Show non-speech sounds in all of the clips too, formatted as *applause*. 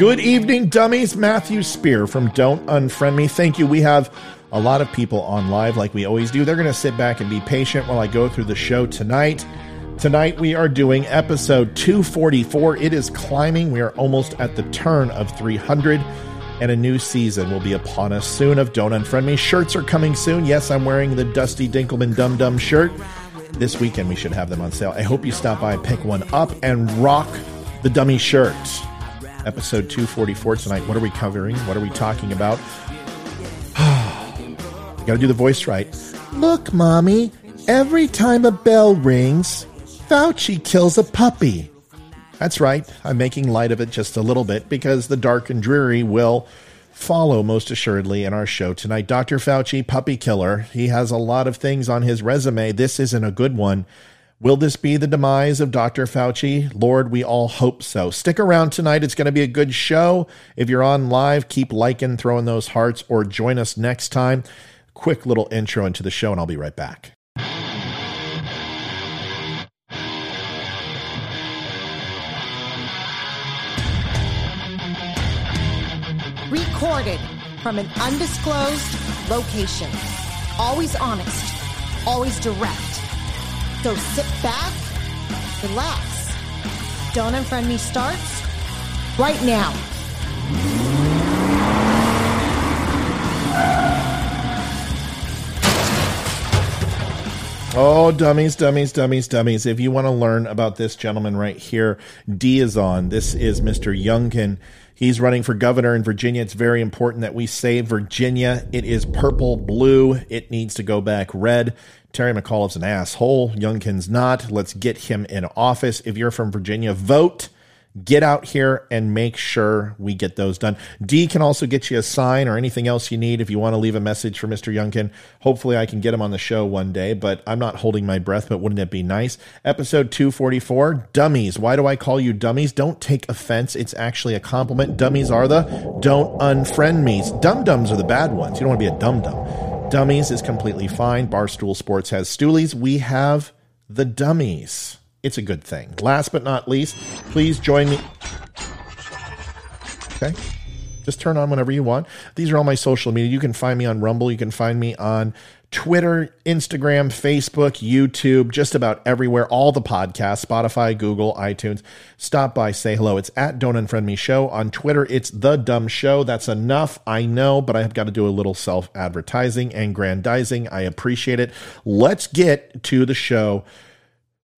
Good evening, dummies. Matthew Spear from Don't Unfriend Me. Thank you. We have a lot of people on live like we always do. They're going to sit back and be patient while I go through the show tonight. Tonight we are doing episode 244. It is climbing. We are almost at the turn of 300 and a new season will be upon us soon of Don't Unfriend Me. Shirts are coming soon. Yes, I'm wearing the Dusty Dinkelman Dum Dum shirt. This weekend we should have them on sale. I hope you stop by, pick one up, and rock the dummy shirt episode 244 tonight. What are we covering? What are we talking about? *sighs* Got to do the voice right. Look, mommy, every time a bell rings, Fauci kills a puppy. That's right. I'm making light of it just a little bit because the dark and dreary will follow most assuredly in our show tonight. Dr. Fauci, puppy killer. He has a lot of things on his resume. This isn't a good one. Will this be the demise of Dr. Fauci? Lord, we all hope so. Stick around tonight. It's going to be a good show. If you're on live, keep liking, throwing those hearts, or join us next time. Quick little intro into the show, and I'll be right back. Recorded from an undisclosed location. Always honest, always direct so sit back, relax. Don't Unfriend Me starts right now. Oh, dummies, dummies, dummies, dummies. If you want to learn about this gentleman right here, D is on. This is Mr. Youngkin. He's running for governor in Virginia. It's very important that we save Virginia. It is purple blue. It needs to go back red. Terry McAuliffe's an asshole. Youngkin's not. Let's get him in office. If you're from Virginia, vote. Get out here and make sure we get those done. D can also get you a sign or anything else you need if you want to leave a message for Mr. Youngkin. Hopefully, I can get him on the show one day, but I'm not holding my breath. But wouldn't it be nice? Episode 244 Dummies. Why do I call you dummies? Don't take offense. It's actually a compliment. Dummies are the don't unfriend me's. Dum dums are the bad ones. You don't want to be a dum dum. Dummies is completely fine. Barstool Sports has stoolies. We have the dummies. It's a good thing. Last but not least, please join me. Okay. Just turn on whenever you want. These are all my social media. You can find me on Rumble. You can find me on Twitter, Instagram, Facebook, YouTube, just about everywhere. All the podcasts, Spotify, Google, iTunes. Stop by, say hello. It's at Don't Unfriend Me Show. On Twitter, it's The Dumb Show. That's enough, I know, but I have got to do a little self advertising and grandizing. I appreciate it. Let's get to the show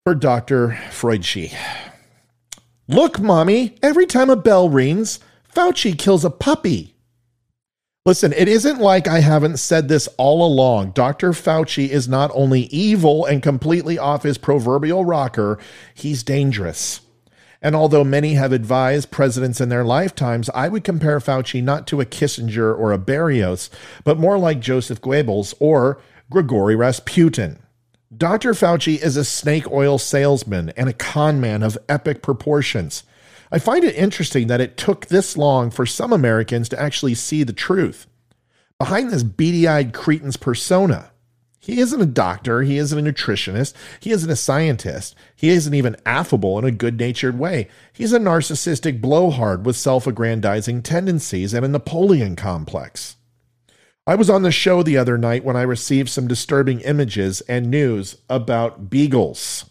for Dr. Freudshi. Look, mommy, every time a bell rings, Fauci kills a puppy. Listen, it isn't like I haven't said this all along. Dr. Fauci is not only evil and completely off his proverbial rocker, he's dangerous. And although many have advised presidents in their lifetimes, I would compare Fauci not to a Kissinger or a Berrios, but more like Joseph Goebbels or Grigory Rasputin. Dr. Fauci is a snake oil salesman and a conman of epic proportions. I find it interesting that it took this long for some Americans to actually see the truth. Behind this beady eyed cretin's persona, he isn't a doctor, he isn't a nutritionist, he isn't a scientist, he isn't even affable in a good natured way. He's a narcissistic blowhard with self aggrandizing tendencies and a Napoleon complex. I was on the show the other night when I received some disturbing images and news about beagles.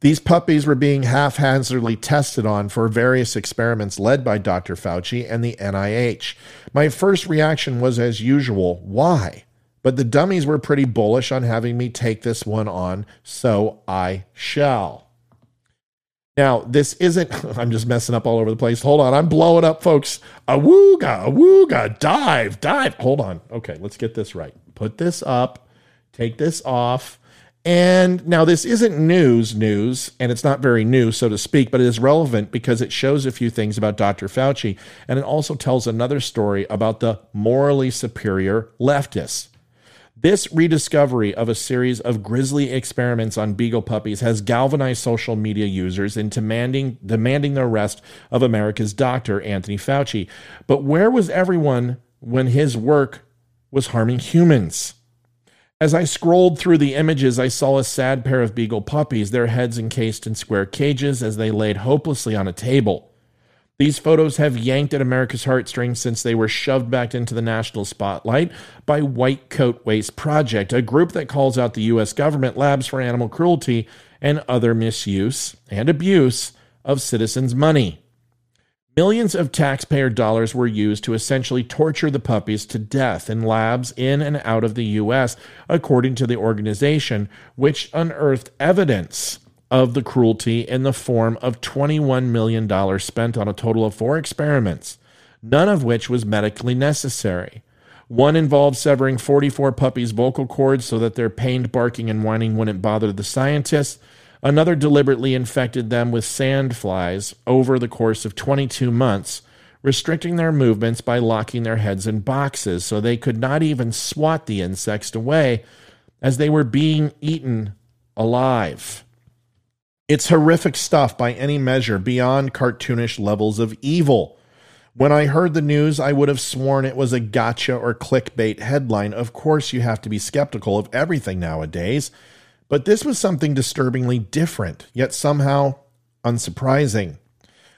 These puppies were being haphazardly tested on for various experiments led by Dr. Fauci and the NIH. My first reaction was, as usual, why? But the dummies were pretty bullish on having me take this one on, so I shall. Now, this isn't, *laughs* I'm just messing up all over the place. Hold on, I'm blowing up, folks. Awooga, awooga, dive, dive. Hold on. Okay, let's get this right. Put this up, take this off and now this isn't news news, and it's not very new, so to speak, but it is relevant because it shows a few things about Dr. Fauci, and it also tells another story about the morally superior leftists. This rediscovery of a series of grisly experiments on beagle puppies has galvanized social media users into demanding, demanding the arrest of America's doctor, Anthony Fauci. But where was everyone when his work was harming humans? As I scrolled through the images, I saw a sad pair of beagle puppies, their heads encased in square cages as they laid hopelessly on a table. These photos have yanked at America's heartstrings since they were shoved back into the national spotlight by White Coat Waste Project, a group that calls out the U.S. government labs for animal cruelty and other misuse and abuse of citizens' money. Millions of taxpayer dollars were used to essentially torture the puppies to death in labs in and out of the U.S., according to the organization, which unearthed evidence of the cruelty in the form of $21 million spent on a total of four experiments, none of which was medically necessary. One involved severing 44 puppies' vocal cords so that their pained barking and whining wouldn't bother the scientists. Another deliberately infected them with sand flies over the course of 22 months, restricting their movements by locking their heads in boxes so they could not even swat the insects away as they were being eaten alive. It's horrific stuff by any measure, beyond cartoonish levels of evil. When I heard the news, I would have sworn it was a gotcha or clickbait headline. Of course, you have to be skeptical of everything nowadays, but this was something disturbingly different, yet somehow unsurprising.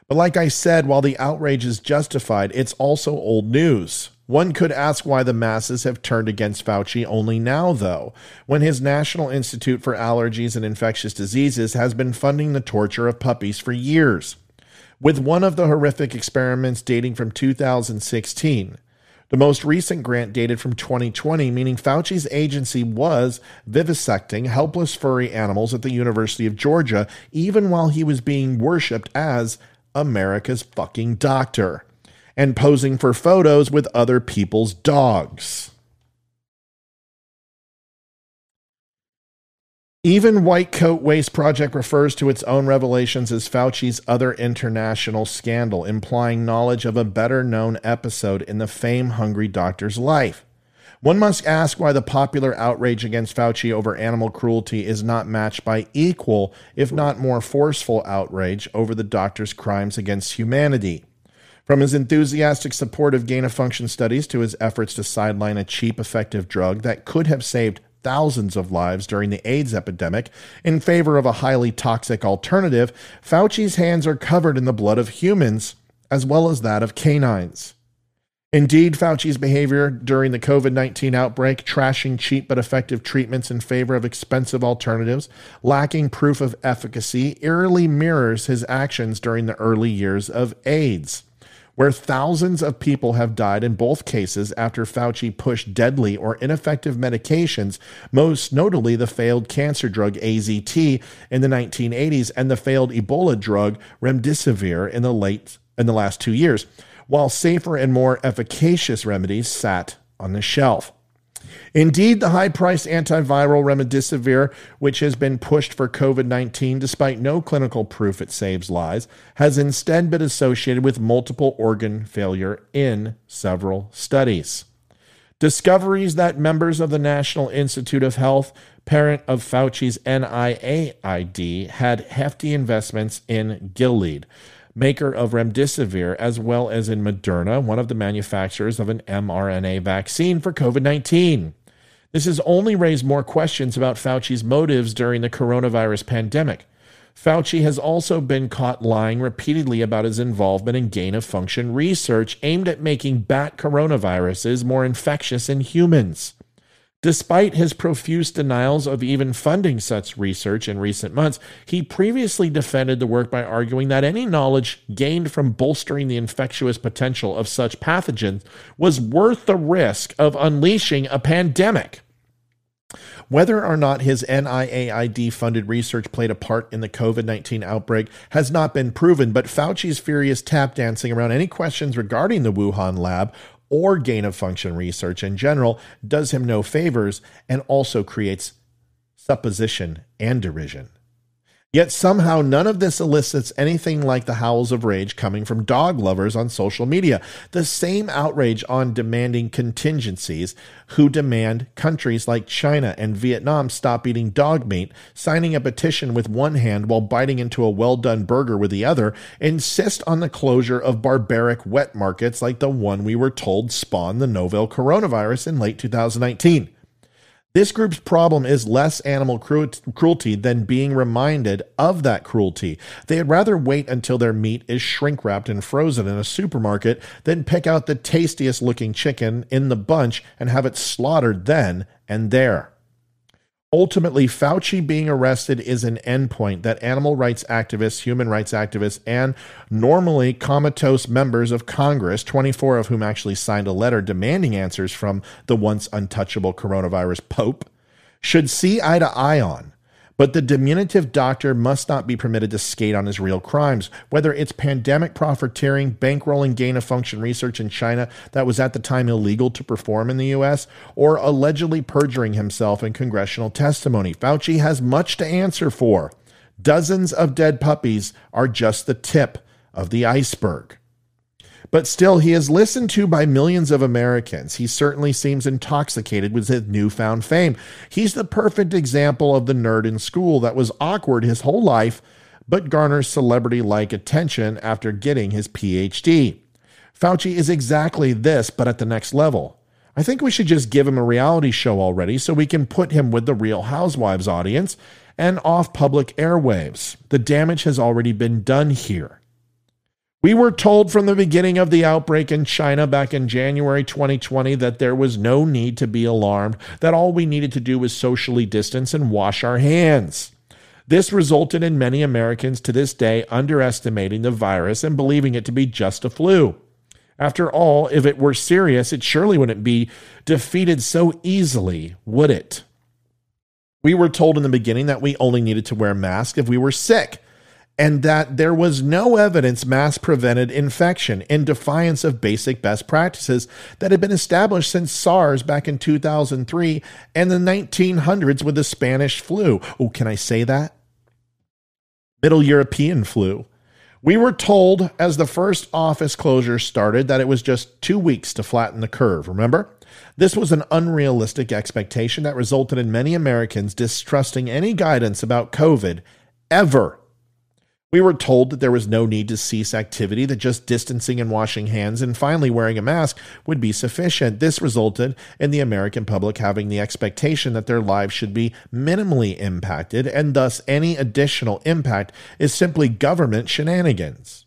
But like I said, while the outrage is justified, it's also old news. One could ask why the masses have turned against Fauci only now, though, when his National Institute for Allergies and Infectious Diseases has been funding the torture of puppies for years. With one of the horrific experiments dating from 2016, the most recent grant dated from 2020, meaning Fauci's agency was vivisecting helpless furry animals at the University of Georgia, even while he was being worshipped as America's fucking doctor and posing for photos with other people's dogs. Even White Coat Waste Project refers to its own revelations as Fauci's other international scandal, implying knowledge of a better known episode in the fame hungry doctor's life. One must ask why the popular outrage against Fauci over animal cruelty is not matched by equal, if not more forceful, outrage over the doctor's crimes against humanity. From his enthusiastic support of gain of function studies to his efforts to sideline a cheap, effective drug that could have saved thousands of lives during the AIDS epidemic in favor of a highly toxic alternative, Fauci's hands are covered in the blood of humans as well as that of canines. Indeed, Fauci's behavior during the COVID 19 outbreak, trashing cheap but effective treatments in favor of expensive alternatives, lacking proof of efficacy, eerily mirrors his actions during the early years of AIDS where thousands of people have died in both cases after Fauci pushed deadly or ineffective medications, most notably the failed cancer drug AZT in the 1980s and the failed Ebola drug remdesivir in the late in the last 2 years, while safer and more efficacious remedies sat on the shelf. Indeed, the high priced antiviral remdesivir, which has been pushed for COVID 19 despite no clinical proof it saves lives, has instead been associated with multiple organ failure in several studies. Discoveries that members of the National Institute of Health, parent of Fauci's NIAID, had hefty investments in Gilead maker of remdesivir, as well as in Moderna, one of the manufacturers of an mRNA vaccine for COVID 19. This has only raised more questions about Fauci's motives during the coronavirus pandemic. Fauci has also been caught lying repeatedly about his involvement in gain of function research aimed at making bat coronaviruses more infectious in humans. Despite his profuse denials of even funding such research in recent months, he previously defended the work by arguing that any knowledge gained from bolstering the infectious potential of such pathogens was worth the risk of unleashing a pandemic. Whether or not his NIAID funded research played a part in the COVID 19 outbreak has not been proven, but Fauci's furious tap dancing around any questions regarding the Wuhan lab or gain of function research in general does him no favors and also creates supposition and derision. Yet somehow none of this elicits anything like the howls of rage coming from dog lovers on social media. The same outrage on demanding contingencies who demand countries like China and Vietnam stop eating dog meat, signing a petition with one hand while biting into a well done burger with the other, insist on the closure of barbaric wet markets like the one we were told spawned the novel coronavirus in late 2019. This group's problem is less animal cru- cruelty than being reminded of that cruelty. They'd rather wait until their meat is shrink wrapped and frozen in a supermarket than pick out the tastiest looking chicken in the bunch and have it slaughtered then and there. Ultimately, Fauci being arrested is an endpoint that animal rights activists, human rights activists, and normally comatose members of Congress, 24 of whom actually signed a letter demanding answers from the once untouchable coronavirus pope, should see eye to eye on. But the diminutive doctor must not be permitted to skate on his real crimes, whether it's pandemic profiteering, bankrolling gain of function research in China that was at the time illegal to perform in the US, or allegedly perjuring himself in congressional testimony. Fauci has much to answer for. Dozens of dead puppies are just the tip of the iceberg. But still, he is listened to by millions of Americans. He certainly seems intoxicated with his newfound fame. He's the perfect example of the nerd in school that was awkward his whole life, but garners celebrity like attention after getting his PhD. Fauci is exactly this, but at the next level. I think we should just give him a reality show already so we can put him with the Real Housewives audience and off public airwaves. The damage has already been done here. We were told from the beginning of the outbreak in China back in January 2020 that there was no need to be alarmed, that all we needed to do was socially distance and wash our hands. This resulted in many Americans to this day underestimating the virus and believing it to be just a flu. After all, if it were serious, it surely wouldn't be defeated so easily, would it? We were told in the beginning that we only needed to wear masks if we were sick and that there was no evidence mass prevented infection in defiance of basic best practices that had been established since SARS back in 2003 and the 1900s with the Spanish flu. Oh, can I say that? Middle European flu. We were told as the first office closure started that it was just two weeks to flatten the curve, remember? This was an unrealistic expectation that resulted in many Americans distrusting any guidance about COVID ever we were told that there was no need to cease activity, that just distancing and washing hands and finally wearing a mask would be sufficient. This resulted in the American public having the expectation that their lives should be minimally impacted, and thus any additional impact is simply government shenanigans.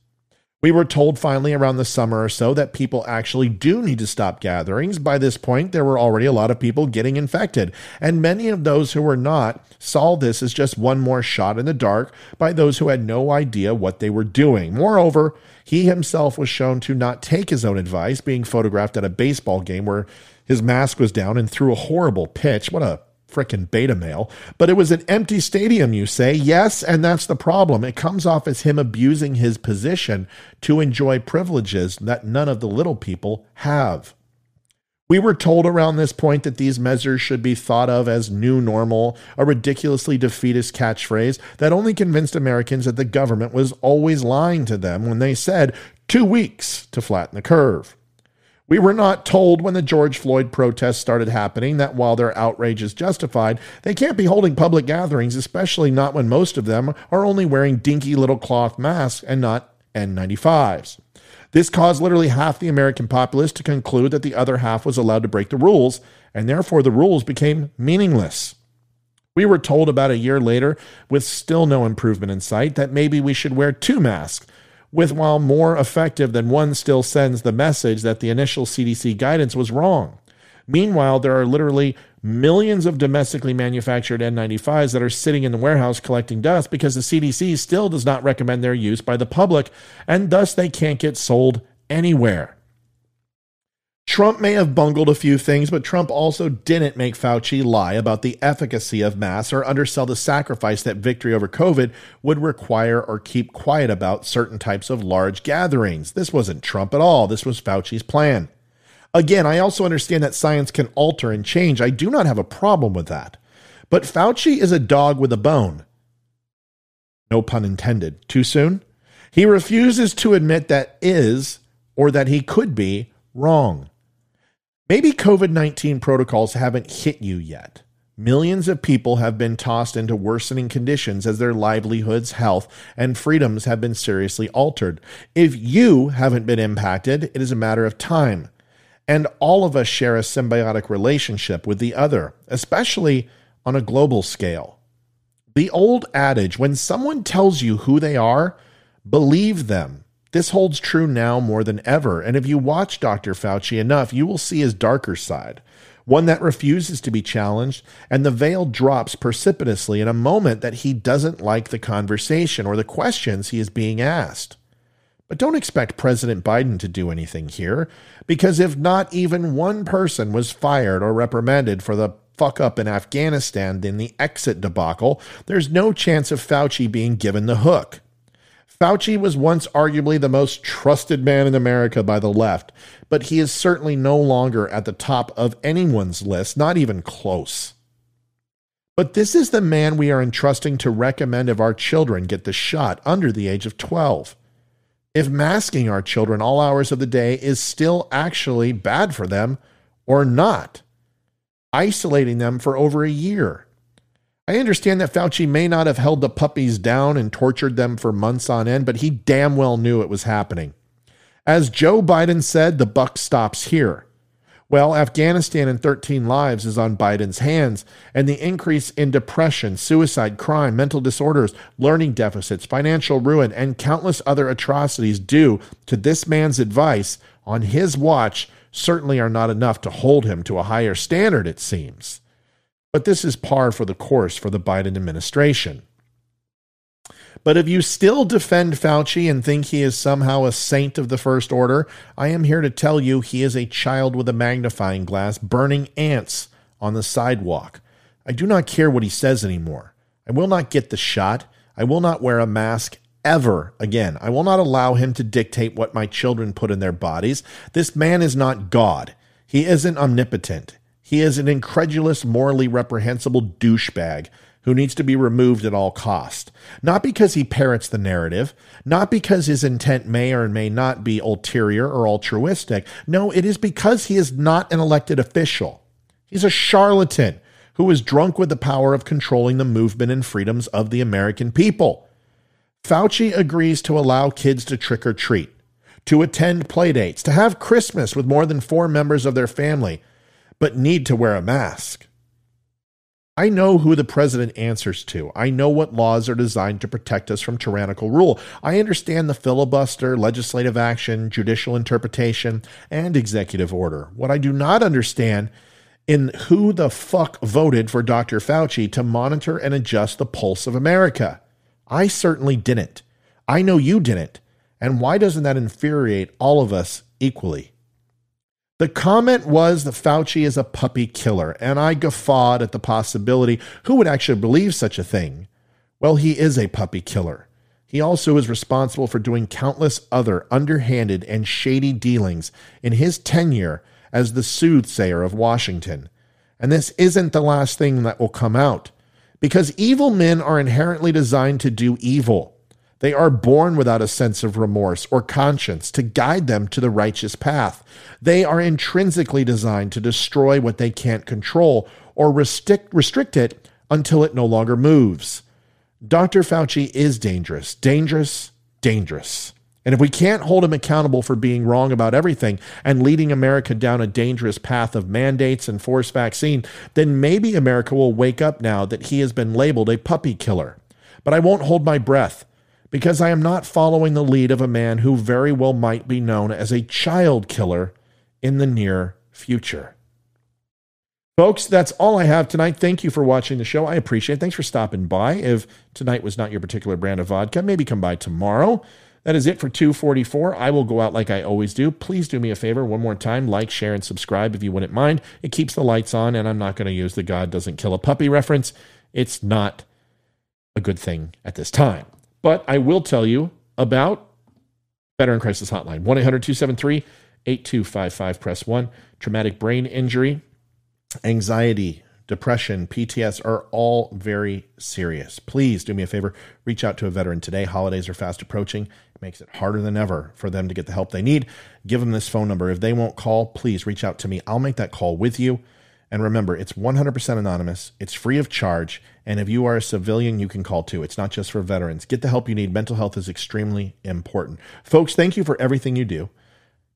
We were told finally around the summer or so that people actually do need to stop gatherings. By this point, there were already a lot of people getting infected, and many of those who were not saw this as just one more shot in the dark by those who had no idea what they were doing. Moreover, he himself was shown to not take his own advice, being photographed at a baseball game where his mask was down and threw a horrible pitch. What a frickin' beta male. But it was an empty stadium, you say? Yes, and that's the problem. It comes off as him abusing his position to enjoy privileges that none of the little people have. We were told around this point that these measures should be thought of as new normal, a ridiculously defeatist catchphrase that only convinced Americans that the government was always lying to them when they said two weeks to flatten the curve. We were not told when the George Floyd protests started happening that while their outrage is justified, they can't be holding public gatherings, especially not when most of them are only wearing dinky little cloth masks and not N95s. This caused literally half the American populace to conclude that the other half was allowed to break the rules, and therefore the rules became meaningless. We were told about a year later, with still no improvement in sight, that maybe we should wear two masks with while more effective than one still sends the message that the initial CDC guidance was wrong. Meanwhile, there are literally millions of domestically manufactured N95s that are sitting in the warehouse collecting dust because the CDC still does not recommend their use by the public, and thus they can't get sold anywhere. Trump may have bungled a few things, but Trump also didn't make Fauci lie about the efficacy of masks or undersell the sacrifice that victory over COVID would require or keep quiet about certain types of large gatherings. This wasn't Trump at all. This was Fauci's plan. Again, I also understand that science can alter and change. I do not have a problem with that. But Fauci is a dog with a bone. No pun intended. Too soon? He refuses to admit that is, or that he could be, wrong. Maybe COVID 19 protocols haven't hit you yet. Millions of people have been tossed into worsening conditions as their livelihoods, health, and freedoms have been seriously altered. If you haven't been impacted, it is a matter of time. And all of us share a symbiotic relationship with the other, especially on a global scale. The old adage when someone tells you who they are, believe them. This holds true now more than ever. And if you watch Dr. Fauci enough, you will see his darker side one that refuses to be challenged, and the veil drops precipitously in a moment that he doesn't like the conversation or the questions he is being asked. But don't expect President Biden to do anything here, because if not even one person was fired or reprimanded for the fuck up in Afghanistan in the exit debacle, there's no chance of Fauci being given the hook. Fauci was once arguably the most trusted man in America by the left, but he is certainly no longer at the top of anyone's list, not even close. But this is the man we are entrusting to recommend if our children get the shot under the age of 12. If masking our children all hours of the day is still actually bad for them or not, isolating them for over a year I understand that Fauci may not have held the puppies down and tortured them for months on end, but he damn well knew it was happening. As Joe Biden said, the buck stops here. Well, Afghanistan and 13 lives is on Biden's hands, and the increase in depression, suicide, crime, mental disorders, learning deficits, financial ruin, and countless other atrocities due to this man's advice on his watch certainly are not enough to hold him to a higher standard, it seems. But this is par for the course for the Biden administration. But if you still defend Fauci and think he is somehow a saint of the first order, I am here to tell you he is a child with a magnifying glass burning ants on the sidewalk. I do not care what he says anymore. I will not get the shot. I will not wear a mask ever again. I will not allow him to dictate what my children put in their bodies. This man is not God. He isn't omnipotent. He is an incredulous, morally reprehensible douchebag who needs to be removed at all cost. Not because he parrots the narrative, not because his intent may or may not be ulterior or altruistic. No, it is because he is not an elected official. He's a charlatan who is drunk with the power of controlling the movement and freedoms of the American people. Fauci agrees to allow kids to trick or treat, to attend playdates, to have Christmas with more than four members of their family, but need to wear a mask. I know who the president answers to. I know what laws are designed to protect us from tyrannical rule. I understand the filibuster, legislative action, judicial interpretation, and executive order. What I do not understand in who the fuck voted for Dr. Fauci to monitor and adjust the pulse of America. I certainly didn't. I know you didn't. And why doesn't that infuriate all of us equally? The comment was that Fauci is a puppy killer, and I guffawed at the possibility who would actually believe such a thing? Well, he is a puppy killer. He also is responsible for doing countless other underhanded and shady dealings in his tenure as the soothsayer of Washington. And this isn't the last thing that will come out, because evil men are inherently designed to do evil. They are born without a sense of remorse or conscience to guide them to the righteous path. They are intrinsically designed to destroy what they can't control or restrict, restrict it until it no longer moves. Dr. Fauci is dangerous, dangerous, dangerous. And if we can't hold him accountable for being wrong about everything and leading America down a dangerous path of mandates and forced vaccine, then maybe America will wake up now that he has been labeled a puppy killer. But I won't hold my breath because I am not following the lead of a man who very well might be known as a child killer in the near future. Folks, that's all I have tonight. Thank you for watching the show. I appreciate it. Thanks for stopping by. If tonight was not your particular brand of vodka, maybe come by tomorrow. That is it for 244. I will go out like I always do. Please do me a favor one more time like, share, and subscribe if you wouldn't mind. It keeps the lights on, and I'm not going to use the God doesn't kill a puppy reference. It's not a good thing at this time. But I will tell you about Veteran Crisis Hotline 1 800 273 8255. Press 1. Traumatic brain injury, anxiety, depression, PTS are all very serious. Please do me a favor, reach out to a veteran today. Holidays are fast approaching. It makes it harder than ever for them to get the help they need. Give them this phone number. If they won't call, please reach out to me. I'll make that call with you. And remember, it's 100% anonymous, it's free of charge. And if you are a civilian, you can call too. It's not just for veterans. Get the help you need. Mental health is extremely important. Folks, thank you for everything you do.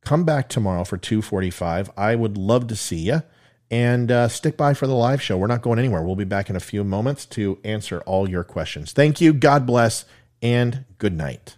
come back tomorrow for 245. I would love to see you. And uh, stick by for the live show. We're not going anywhere. We'll be back in a few moments to answer all your questions. Thank you. God bless. And good night.